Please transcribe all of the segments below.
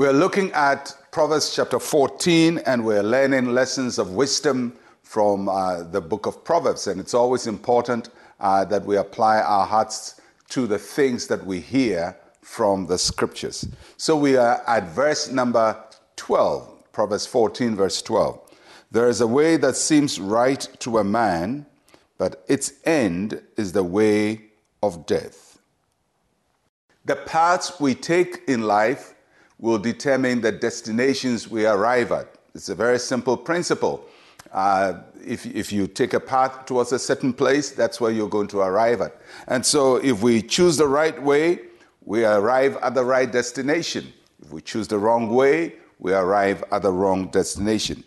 We're looking at Proverbs chapter 14 and we're learning lessons of wisdom from uh, the book of Proverbs. And it's always important uh, that we apply our hearts to the things that we hear from the scriptures. So we are at verse number 12, Proverbs 14, verse 12. There is a way that seems right to a man, but its end is the way of death. The paths we take in life will determine the destinations we arrive at. It's a very simple principle. Uh, if, if you take a path towards a certain place, that's where you're going to arrive at. And so, if we choose the right way, we arrive at the right destination. If we choose the wrong way, we arrive at the wrong destination.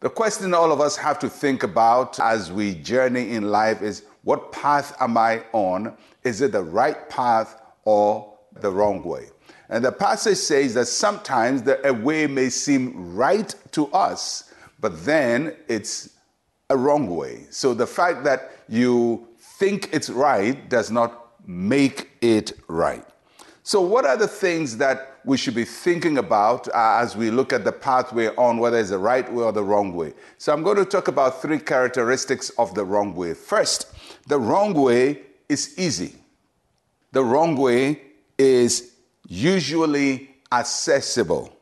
The question all of us have to think about as we journey in life is what path am I on? Is it the right path or the wrong way? And the passage says that sometimes the, a way may seem right to us, but then it's a wrong way. So the fact that you think it's right does not make it right. So, what are the things that we should be thinking about uh, as we look at the pathway on, whether it's the right way or the wrong way? So, I'm going to talk about three characteristics of the wrong way. First, the wrong way is easy, the wrong way is usually accessible.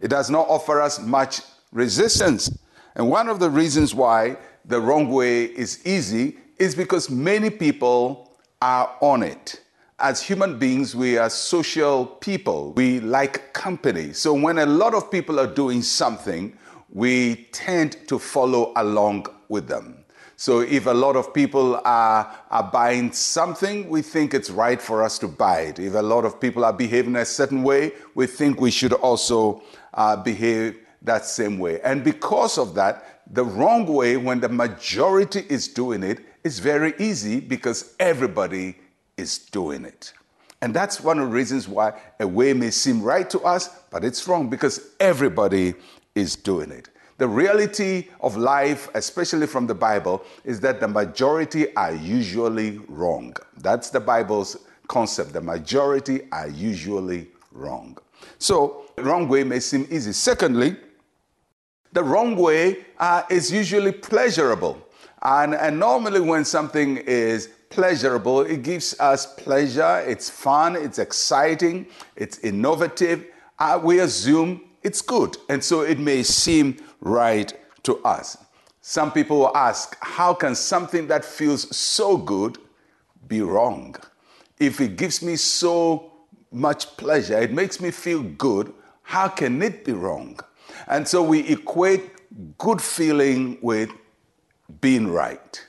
It does not offer us much resistance. And one of the reasons why the wrong way is easy is because many people are on it. As human beings, we are social people. We like company. So when a lot of people are doing something, we tend to follow along with them. So if a lot of people are, are buying something, we think it's right for us to buy it. If a lot of people are behaving a certain way, we think we should also uh, behave that same way. And because of that, the wrong way, when the majority is doing it, is very easy because everybody is doing it. And that's one of the reasons why a way may seem right to us, but it's wrong because everybody is doing it. The reality of life, especially from the Bible, is that the majority are usually wrong. That's the Bible's concept. The majority are usually wrong. So, the wrong way may seem easy. Secondly, the wrong way uh, is usually pleasurable. And, and normally, when something is pleasurable, it gives us pleasure, it's fun, it's exciting, it's innovative. Uh, we assume it's good. And so it may seem right to us. Some people will ask, how can something that feels so good be wrong? If it gives me so much pleasure, it makes me feel good, how can it be wrong? And so we equate good feeling with being right.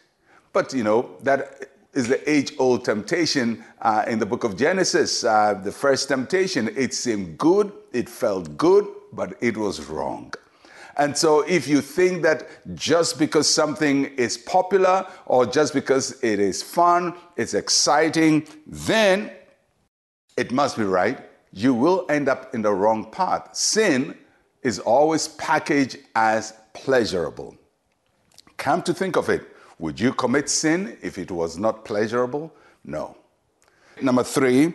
But you know, that is the age old temptation uh, in the book of Genesis. Uh, the first temptation, it seemed good, it felt good, but it was wrong. And so, if you think that just because something is popular or just because it is fun, it's exciting, then it must be right, you will end up in the wrong path. Sin is always packaged as pleasurable. Come to think of it, would you commit sin if it was not pleasurable? No. Number three,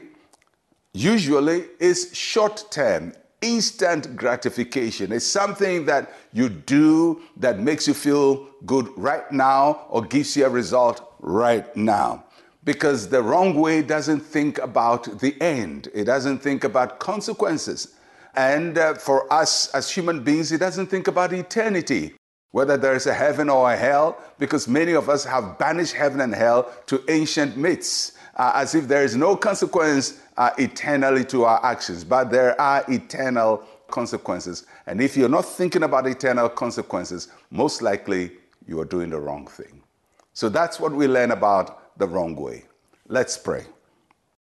usually is short term instant gratification. It's something that you do that makes you feel good right now or gives you a result right now. Because the wrong way doesn't think about the end, it doesn't think about consequences. And uh, for us as human beings, it doesn't think about eternity, whether there is a heaven or a hell, because many of us have banished heaven and hell to ancient myths uh, as if there is no consequence uh, eternally to our actions, but there are eternal consequences. And if you're not thinking about eternal consequences, most likely you are doing the wrong thing. So that's what we learn about the wrong way. Let's pray.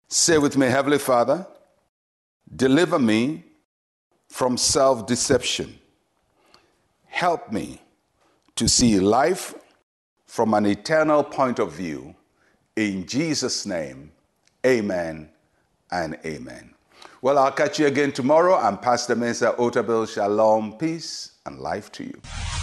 Say with me, Heavenly Father, deliver me from self deception. Help me to see life from an eternal point of view in Jesus' name, amen and amen. Well, I'll catch you again tomorrow. I'm Pastor Mensa Otabil. Shalom, peace, and life to you.